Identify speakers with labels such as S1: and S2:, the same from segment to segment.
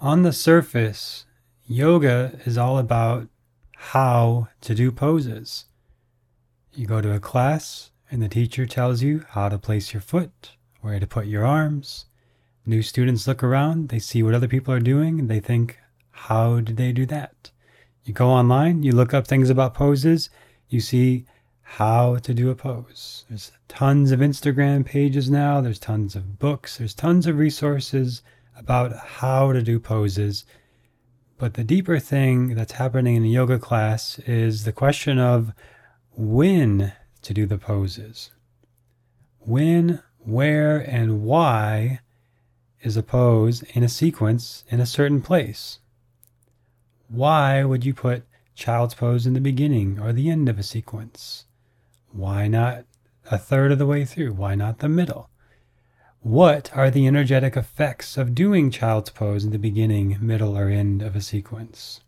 S1: on the surface, yoga is all about how to do poses. You go to a class, and the teacher tells you how to place your foot, where to put your arms. New students look around, they see what other people are doing, and they think, how did they do that? You go online, you look up things about poses, you see how to do a pose. There's tons of Instagram pages now, there's tons of books, there's tons of resources about how to do poses. But the deeper thing that's happening in a yoga class is the question of when to do the poses. When, where, and why is a pose in a sequence in a certain place? Why would you put child's pose in the beginning or the end of a sequence? Why not a third of the way through? Why not the middle? What are the energetic effects of doing child's pose in the beginning, middle, or end of a sequence?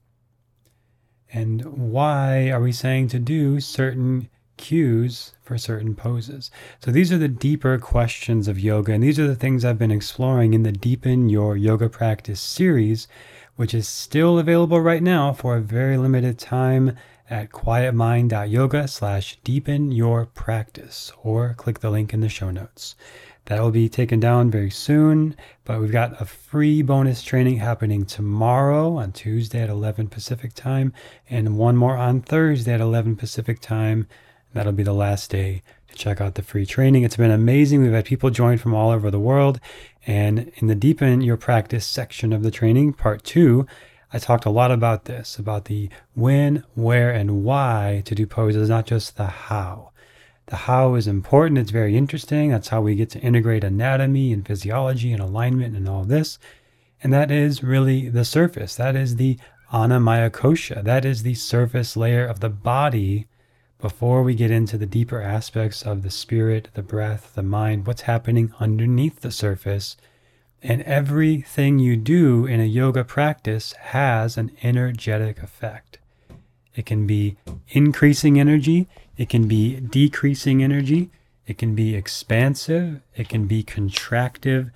S1: And why are we saying to do certain cues for certain poses? So these are the deeper questions of yoga, and these are the things I've been exploring in the Deepen Your Yoga Practice series, which is still available right now for a very limited time at quietmind.yoga slash deepen your practice, or click the link in the show notes. That will be taken down very soon, but we've got a free bonus training happening tomorrow on Tuesday at 11 Pacific time, and one more on Thursday at 11 Pacific time. That'll be the last day to check out the free training. It's been amazing. We've had people join from all over the world. And in the Deepen Your Practice section of the training, part two, I talked a lot about this about the when, where, and why to do poses, not just the how. The how is important, it's very interesting. That's how we get to integrate anatomy and physiology and alignment and all this. And that is really the surface. That is the annamaya Kosha. That is the surface layer of the body before we get into the deeper aspects of the spirit, the breath, the mind, what's happening underneath the surface. And everything you do in a yoga practice has an energetic effect. It can be increasing energy, it can be decreasing energy, it can be expansive, it can be contractive,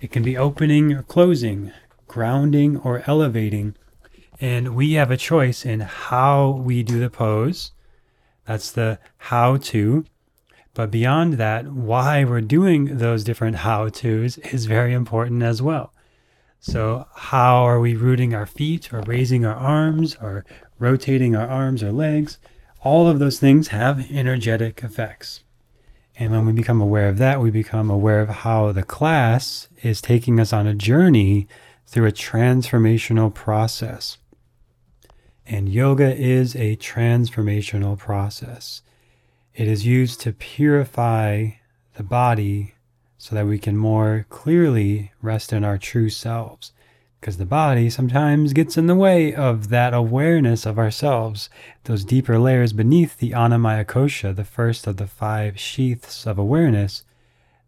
S1: it can be opening or closing, grounding or elevating. And we have a choice in how we do the pose. That's the how to. But beyond that, why we're doing those different how to's is very important as well. So, how are we rooting our feet or raising our arms or rotating our arms or legs? All of those things have energetic effects. And when we become aware of that, we become aware of how the class is taking us on a journey through a transformational process. And yoga is a transformational process. It is used to purify the body so that we can more clearly rest in our true selves. Because the body sometimes gets in the way of that awareness of ourselves, those deeper layers beneath the Annamaya Kosha, the first of the five sheaths of awareness,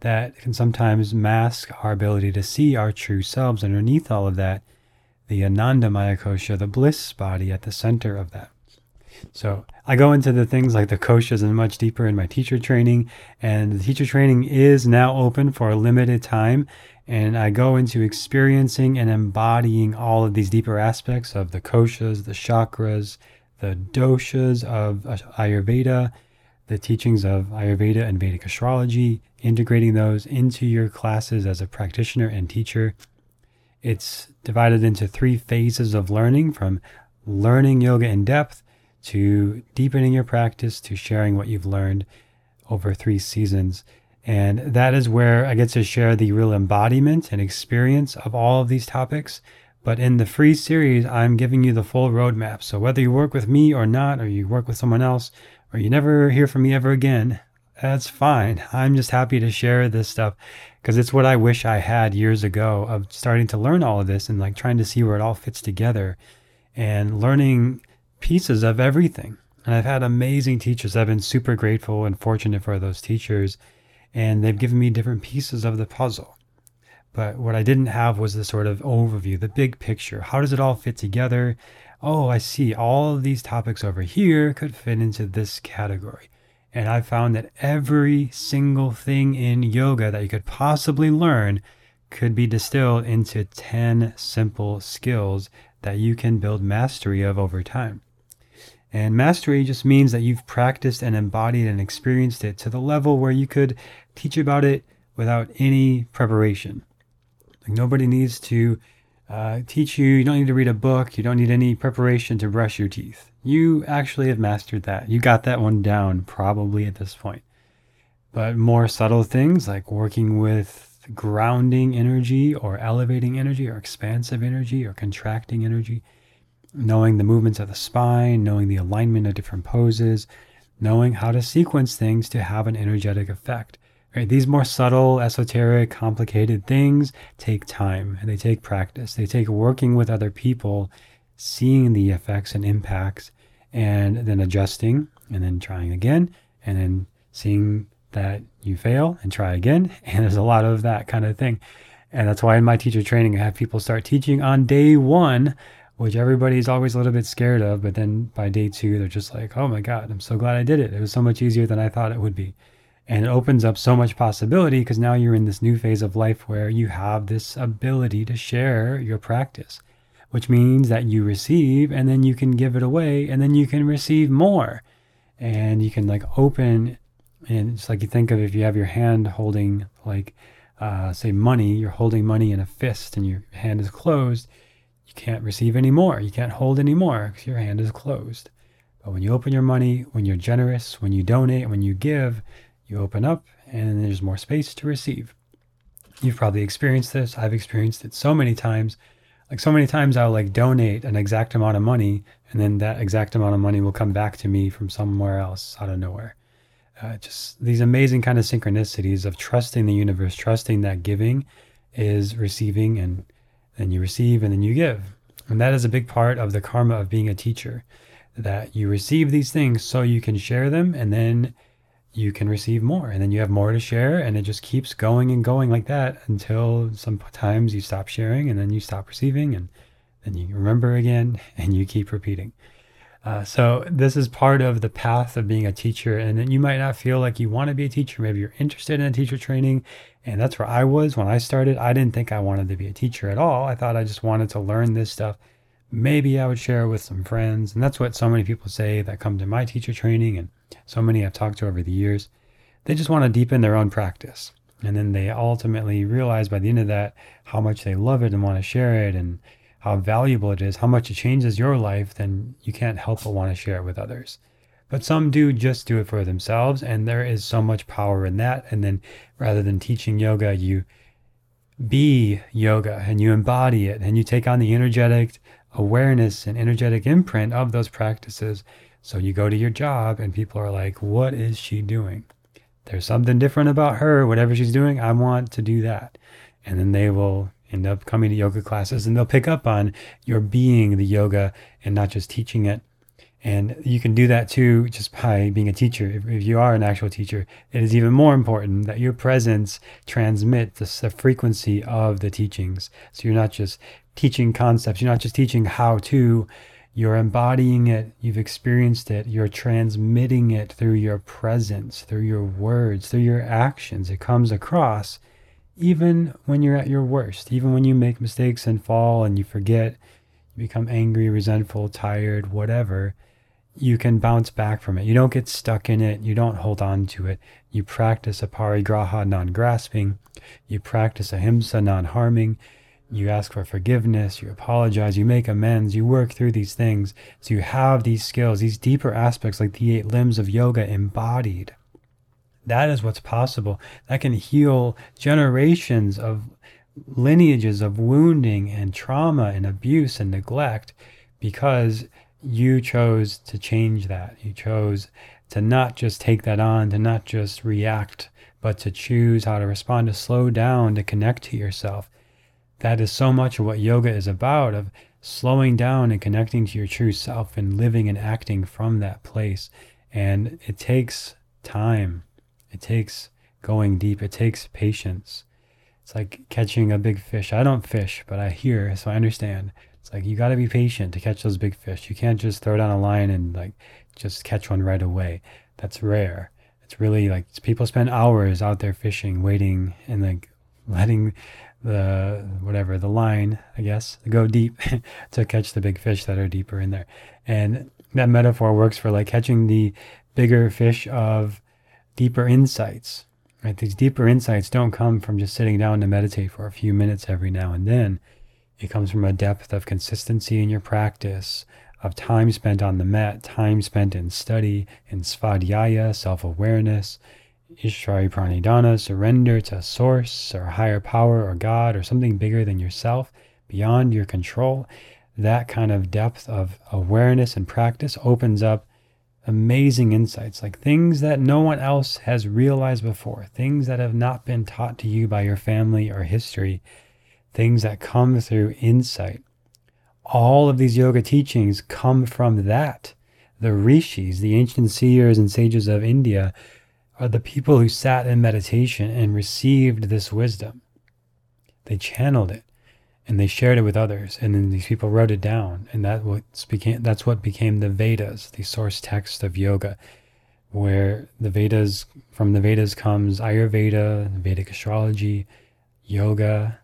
S1: that can sometimes mask our ability to see our true selves. Underneath all of that, the Anandamaya Kosha, the bliss body at the center of that. So I go into the things like the koshas and much deeper in my teacher training. And the teacher training is now open for a limited time. And I go into experiencing and embodying all of these deeper aspects of the koshas, the chakras, the doshas of uh, Ayurveda, the teachings of Ayurveda and Vedic astrology, integrating those into your classes as a practitioner and teacher. It's divided into three phases of learning from learning yoga in depth to deepening your practice to sharing what you've learned over three seasons. And that is where I get to share the real embodiment and experience of all of these topics. But in the free series, I'm giving you the full roadmap. So whether you work with me or not, or you work with someone else, or you never hear from me ever again, that's fine. I'm just happy to share this stuff because it's what I wish I had years ago of starting to learn all of this and like trying to see where it all fits together and learning pieces of everything. And I've had amazing teachers. I've been super grateful and fortunate for those teachers. And they've given me different pieces of the puzzle. But what I didn't have was the sort of overview, the big picture. How does it all fit together? Oh, I see. All these topics over here could fit into this category. And I found that every single thing in yoga that you could possibly learn could be distilled into 10 simple skills that you can build mastery of over time. And mastery just means that you've practiced and embodied and experienced it to the level where you could teach about it without any preparation. Like nobody needs to uh, teach you, you don't need to read a book, you don't need any preparation to brush your teeth. You actually have mastered that. You got that one down probably at this point. But more subtle things like working with grounding energy or elevating energy or expansive energy or contracting energy knowing the movements of the spine, knowing the alignment of different poses, knowing how to sequence things to have an energetic effect. Right? These more subtle, esoteric, complicated things take time and they take practice. They take working with other people, seeing the effects and impacts, and then adjusting and then trying again, and then seeing that you fail and try again. And there's a lot of that kind of thing. And that's why in my teacher training, I have people start teaching on day one which everybody's always a little bit scared of. But then by day two, they're just like, oh my God, I'm so glad I did it. It was so much easier than I thought it would be. And it opens up so much possibility because now you're in this new phase of life where you have this ability to share your practice, which means that you receive and then you can give it away and then you can receive more. And you can like open and it's like you think of if you have your hand holding like uh, say money, you're holding money in a fist and your hand is closed you can't receive any more. You can't hold any more because your hand is closed. But when you open your money, when you're generous, when you donate, when you give, you open up and there's more space to receive. You've probably experienced this. I've experienced it so many times. Like so many times I'll like donate an exact amount of money and then that exact amount of money will come back to me from somewhere else out of nowhere. Uh, just these amazing kind of synchronicities of trusting the universe, trusting that giving is receiving and then you receive and then you give. And that is a big part of the karma of being a teacher that you receive these things so you can share them and then you can receive more and then you have more to share and it just keeps going and going like that until sometimes you stop sharing and then you stop receiving and then you remember again and you keep repeating. Uh, so this is part of the path of being a teacher and you might not feel like you want to be a teacher. Maybe you're interested in a teacher training and that's where i was when i started. I didn't think i wanted to be a teacher at all. I thought i just wanted to learn this stuff maybe i would share it with some friends and that's what so many people say that come to my teacher training and so many i've talked to over the years they just want to deepen their own practice and then they ultimately realize by the end of that how much they love it and want to share it and how valuable it is, how much it changes your life, then you can't help but want to share it with others. But some do just do it for themselves, and there is so much power in that. And then rather than teaching yoga, you be yoga and you embody it and you take on the energetic awareness and energetic imprint of those practices. So you go to your job and people are like, what is she doing? There's something different about her. Whatever she's doing, I want to do that. And then they will end up coming to yoga classes and they'll pick up on your being the yoga and not just teaching it. And you can do that too just by being a teacher. If, if you are an actual teacher, it is even more important that your presence transmit the, the frequency of the teachings. So you're not just teaching concepts, you're not just teaching how to, you're embodying it, you've experienced it, you're transmitting it through your presence, through your words, through your actions. It comes across even when you're at your worst, even when you make mistakes and fall and you forget, you become angry, resentful, tired, whatever, you can bounce back from it. You don't get stuck in it. You don't hold on to it. You practice aparigraha, non grasping. You practice ahimsa, non harming. You ask for forgiveness. You apologize. You make amends. You work through these things. So you have these skills, these deeper aspects like the eight limbs of yoga embodied. That is what's possible. That can heal generations of lineages of wounding and trauma and abuse and neglect because you chose to change that. You chose to not just take that on, to not just react, but to choose how to respond, to slow down, to connect to yourself. That is so much of what yoga is about of slowing down and connecting to your true self and living and acting from that place. And it takes time. It takes going deep, it takes patience. It's like catching a big fish. I don't fish, but I hear, so I understand. It's like you got to be patient to catch those big fish. You can't just throw down a line and like just catch one right away. That's rare. It's really like people spend hours out there fishing, waiting and like letting the whatever the line, I guess, go deep to catch the big fish that are deeper in there. And that metaphor works for like catching the bigger fish of deeper insights. Right? These deeper insights don't come from just sitting down to meditate for a few minutes every now and then. It comes from a depth of consistency in your practice, of time spent on the mat, time spent in study, in svadhyaya, self awareness, Ishvara Pranidhana, surrender to a source or a higher power or God or something bigger than yourself, beyond your control. That kind of depth of awareness and practice opens up amazing insights, like things that no one else has realized before, things that have not been taught to you by your family or history, things that come through insight. All of these yoga teachings come from that. The rishis, the ancient seers and sages of India, are the people who sat in meditation and received this wisdom. They channeled it and they shared it with others and then these people wrote it down and that what became that's what became the Vedas, the source text of yoga where the Vedas from the Vedas comes Ayurveda, Vedic astrology, yoga,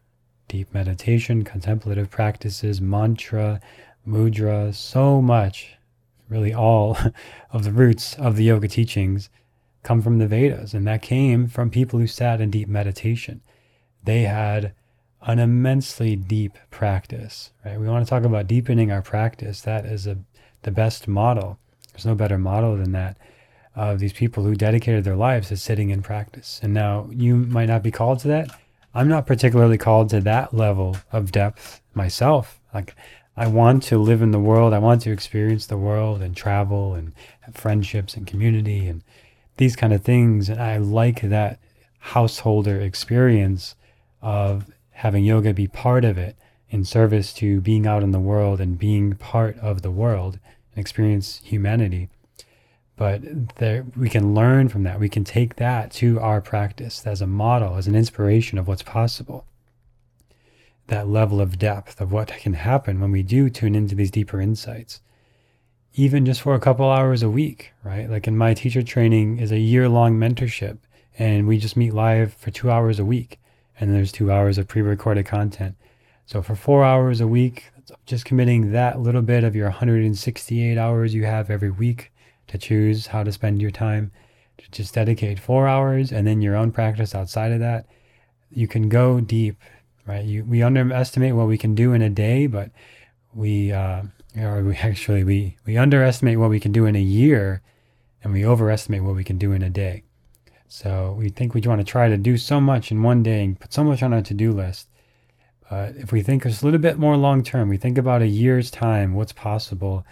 S1: deep meditation, contemplative practices, mantra, mudra, so much, really all of the roots of the yoga teachings come from the Vedas, and that came from people who sat in deep meditation. They had an immensely deep practice, right? We want to talk about deepening our practice. That is a, the best model. There's no better model than that of these people who dedicated their lives to sitting in practice. And now you might not be called to that. I'm not particularly called to that level of depth myself. Like I want to live in the world. I want to experience the world and travel and have friendships and community and these kind of things. And I like that householder experience of having yoga be part of it in service to being out in the world and being part of the world and experience humanity. But there, we can learn from that. We can take that to our practice as a model, as an inspiration of what's possible. That level of depth of what can happen when we do tune into these deeper insights even just for a couple hours a week, right? Like in my teacher training is a year long mentorship and we just meet live for two hours a week. And there's two hours of pre recorded content. So for four hours a week, just committing that little bit of your 168 hours you have every week to choose how to spend your time to just dedicate four hours and then your own practice outside of that. You can go deep, right? You, we underestimate what we can do in a day, but we, uh, or we actually we we underestimate what we can do in a year and we overestimate what we can do in a day. So we think we want to try to do so much in one day and put so much on our to-do list. But if we think it's a little bit more long term we think about a year's time what's possible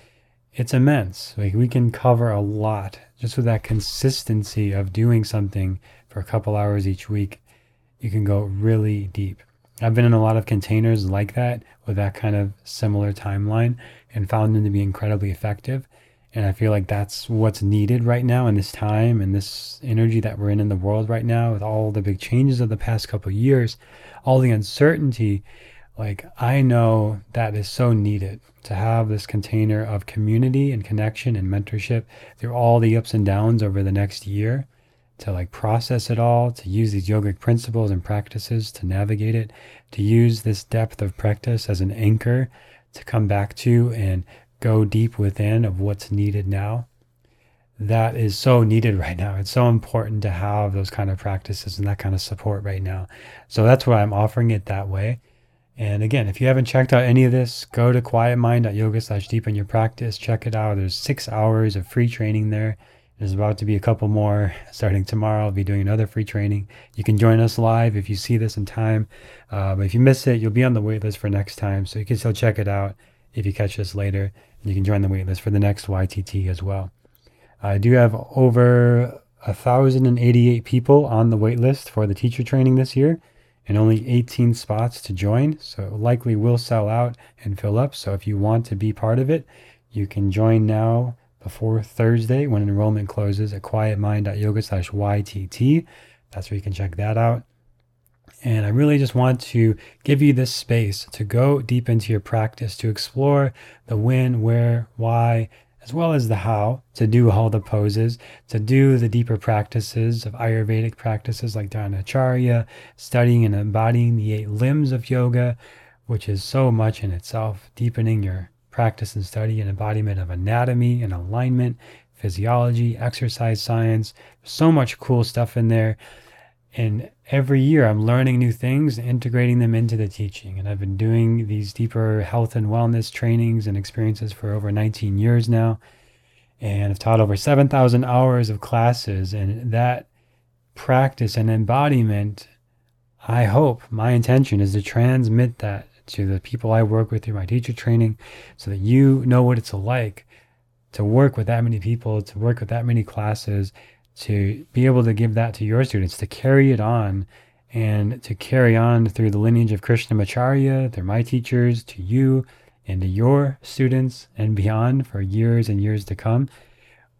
S1: it's immense. Like we can cover a lot just with that consistency of doing something for a couple hours each week. You can go really deep I've been in a lot of containers like that with that kind of similar timeline and found them to be incredibly effective. And I feel like that's what's needed right now in this time and this energy that we're in in the world right now with all the big changes of the past couple years, all the uncertainty. Like, I know that is so needed to have this container of community and connection and mentorship through all the ups and downs over the next year to like process it all, to use these yogic principles and practices to navigate it, to use this depth of practice as an anchor to come back to and go deep within of what's needed now. That is so needed right now. It's so important to have those kind of practices and that kind of support right now. So that's why I'm offering it that way. And again, if you haven't checked out any of this, go to quietmind.yoga slash deepen your practice. Check it out. There's six hours of free training there. There's about to be a couple more starting tomorrow. I'll be doing another free training. You can join us live if you see this in time. Uh, but if you miss it, you'll be on the waitlist for next time. So you can still check it out if you catch this later. And you can join the waitlist for the next YTT as well. I do have over 1,088 people on the waitlist for the teacher training this year and only 18 spots to join. So it likely will sell out and fill up. So if you want to be part of it, you can join now before Thursday when enrollment closes at quietmind.yoga slash YTT. That's where you can check that out. And I really just want to give you this space to go deep into your practice, to explore the when, where, why, as well as the how to do all the poses, to do the deeper practices of Ayurvedic practices like Dinacharya, studying and embodying the eight limbs of yoga, which is so much in itself, deepening your practice and study and embodiment of anatomy and alignment, physiology, exercise science. So much cool stuff in there. And every year I'm learning new things integrating them into the teaching. And I've been doing these deeper health and wellness trainings and experiences for over 19 years now. And I've taught over 7,000 hours of classes. And that practice and embodiment, I hope, my intention is to transmit that to the people I work with through my teacher training so that you know what it's like to work with that many people, to work with that many classes, to be able to give that to your students, to carry it on and to carry on through the lineage of Krishnamacharya, through my teachers, to you and to your students and beyond for years and years to come.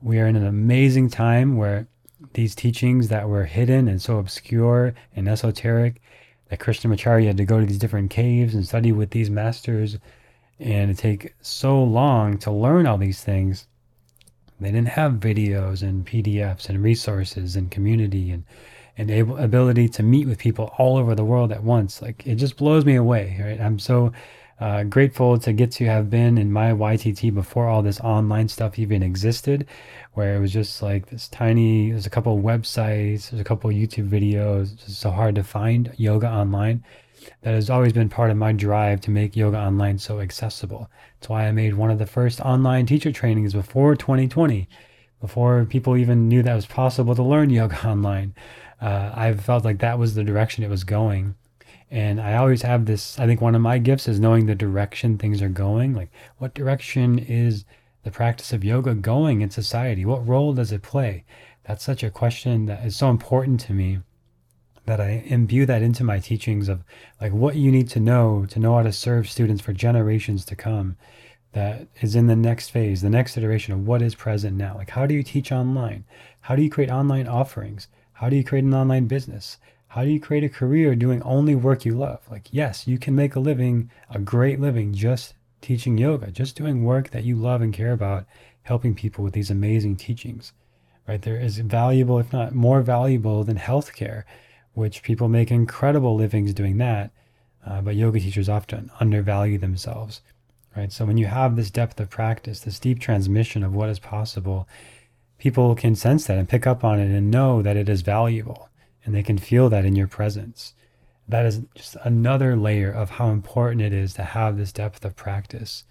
S1: We are in an amazing time where these teachings that were hidden and so obscure and esoteric that Krishnamacharya had to go to these different caves and study with these masters and it take so long to learn all these things they didn't have videos and PDFs and resources and community and and able, ability to meet with people all over the world at once. Like it just blows me away. Right? I'm so uh, grateful to get to have been in my YTT before all this online stuff even existed, where it was just like this tiny. There's a couple websites, there's a couple YouTube videos. Just so hard to find yoga online that has always been part of my drive to make yoga online so accessible. That's why I made one of the first online teacher trainings before 2020, before people even knew that was possible to learn yoga online. Uh, I felt like that was the direction it was going. And I always have this, I think one of my gifts is knowing the direction things are going. Like, what direction is the practice of yoga going in society? What role does it play? That's such a question that is so important to me that I imbue that into my teachings of like what you need to know to know how to serve students for generations to come that is in the next phase, the next iteration of what is present now. Like, how do you teach online? How do you create online offerings? How do you create an online business? How do you create a career doing only work you love? Like, yes, you can make a living, a great living, just teaching yoga, just doing work that you love and care about, helping people with these amazing teachings, right? There is valuable, if not more valuable than healthcare which people make incredible livings doing that. Uh, but yoga teachers often undervalue themselves, right? So when you have this depth of practice, this deep transmission of what is possible, people can sense that and pick up on it and know that it is valuable, and they can feel that in your presence. That is just another layer of how important it is to have this depth of practice.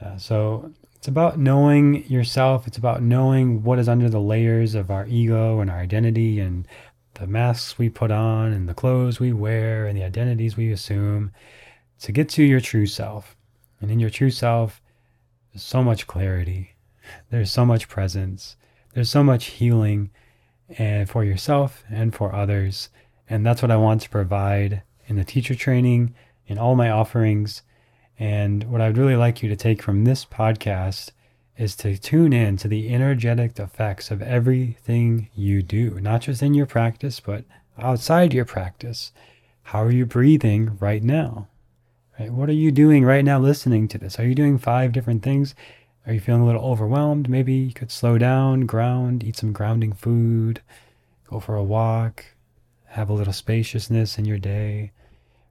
S1: Uh, so it's about knowing yourself. It's about knowing what is under the layers of our ego and our identity and the masks we put on and the clothes we wear and the identities we assume to get to your true self. And in your true self, there's so much clarity, there's so much presence, there's so much healing and for yourself and for others. And that's what I want to provide in the teacher training, in all my offerings. And what I'd really like you to take from this podcast is to tune in to the energetic effects of everything you do, not just in your practice, but outside your practice. How are you breathing right now? Right? What are you doing right now listening to this? Are you doing five different things? Are you feeling a little overwhelmed? Maybe you could slow down, ground, eat some grounding food, go for a walk, have a little spaciousness in your day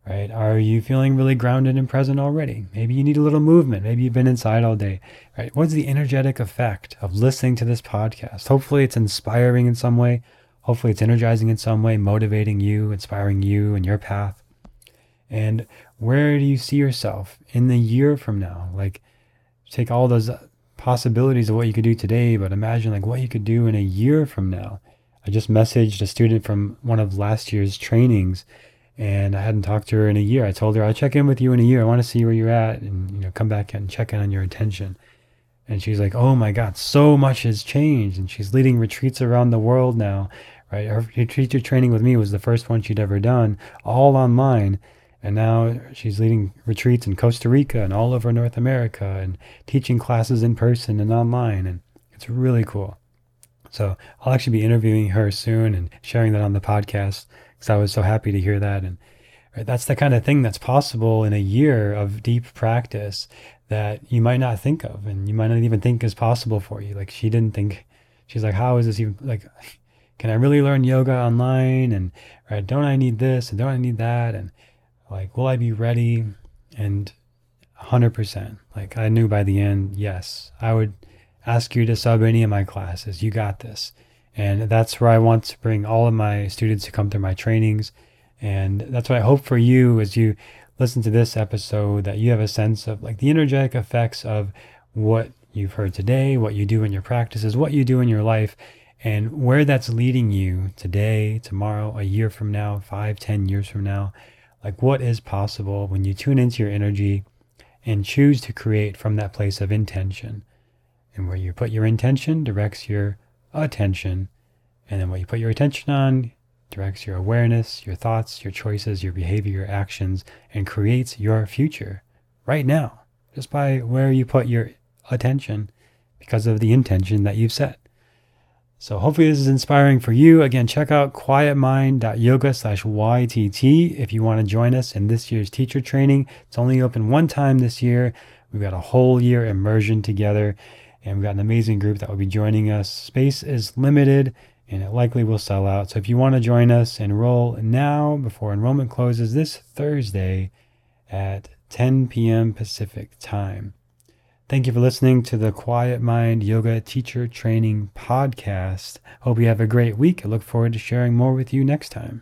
S1: right? Are you feeling really grounded and present already? Maybe you need a little movement. Maybe you've been inside all day, right? What's the energetic effect of listening to this podcast? Hopefully, it's inspiring in some way. Hopefully, it's energizing in some way, motivating you, inspiring you and your path. And where do you see yourself in the year from now? Like, take all those possibilities of what you could do today, but imagine like what you could do in a year from now. I just messaged a student from one of last year's trainings and I hadn't talked to her in a year. I told her I'll check in with you in a year. I want to see where you're at, and you know, come back and check in on your attention. And she's like, "Oh my God, so much has changed." And she's leading retreats around the world now. Right, her teacher training with me was the first one she'd ever done, all online. And now she's leading retreats in Costa Rica and all over North America and teaching classes in person and online. And it's really cool. So I'll actually be interviewing her soon and sharing that on the podcast because I was so happy to hear that. And? That's the kind of thing that's possible in a year of deep practice that you might not think of and you might not even think is possible for you. Like she didn't think, she's like, how is this even like, can I really learn yoga online? And right, don't I need this and don't I need that? And like, will I be ready? And 100%. Like I knew by the end, yes, I would ask you to sub any of my classes. You got this. And that's where I want to bring all of my students to come through my trainings. And that's what I hope for you as you listen to this episode that you have a sense of like the energetic effects of what you've heard today, what you do in your practices, what you do in your life, and where that's leading you today, tomorrow, a year from now, five, ten years from now. Like what is possible when you tune into your energy and choose to create from that place of intention. And where you put your intention directs your attention. And then what you put your attention on directs your awareness, your thoughts, your choices, your behavior, your actions, and creates your future right now, just by where you put your attention because of the intention that you've set. So hopefully this is inspiring for you. Again, check out quietmind.yoga slash YTT if you want to join us in this year's teacher training. It's only open one time this year. We've got a whole year immersion together and we've got an amazing group that will be joining us. Space is limited and it likely will sell out. So if you want to join us, enroll now before enrollment closes this Thursday at 10 p.m. Pacific time. Thank you for listening to the Quiet Mind Yoga Teacher Training Podcast. Hope you have a great week. I look forward to sharing more with you next time.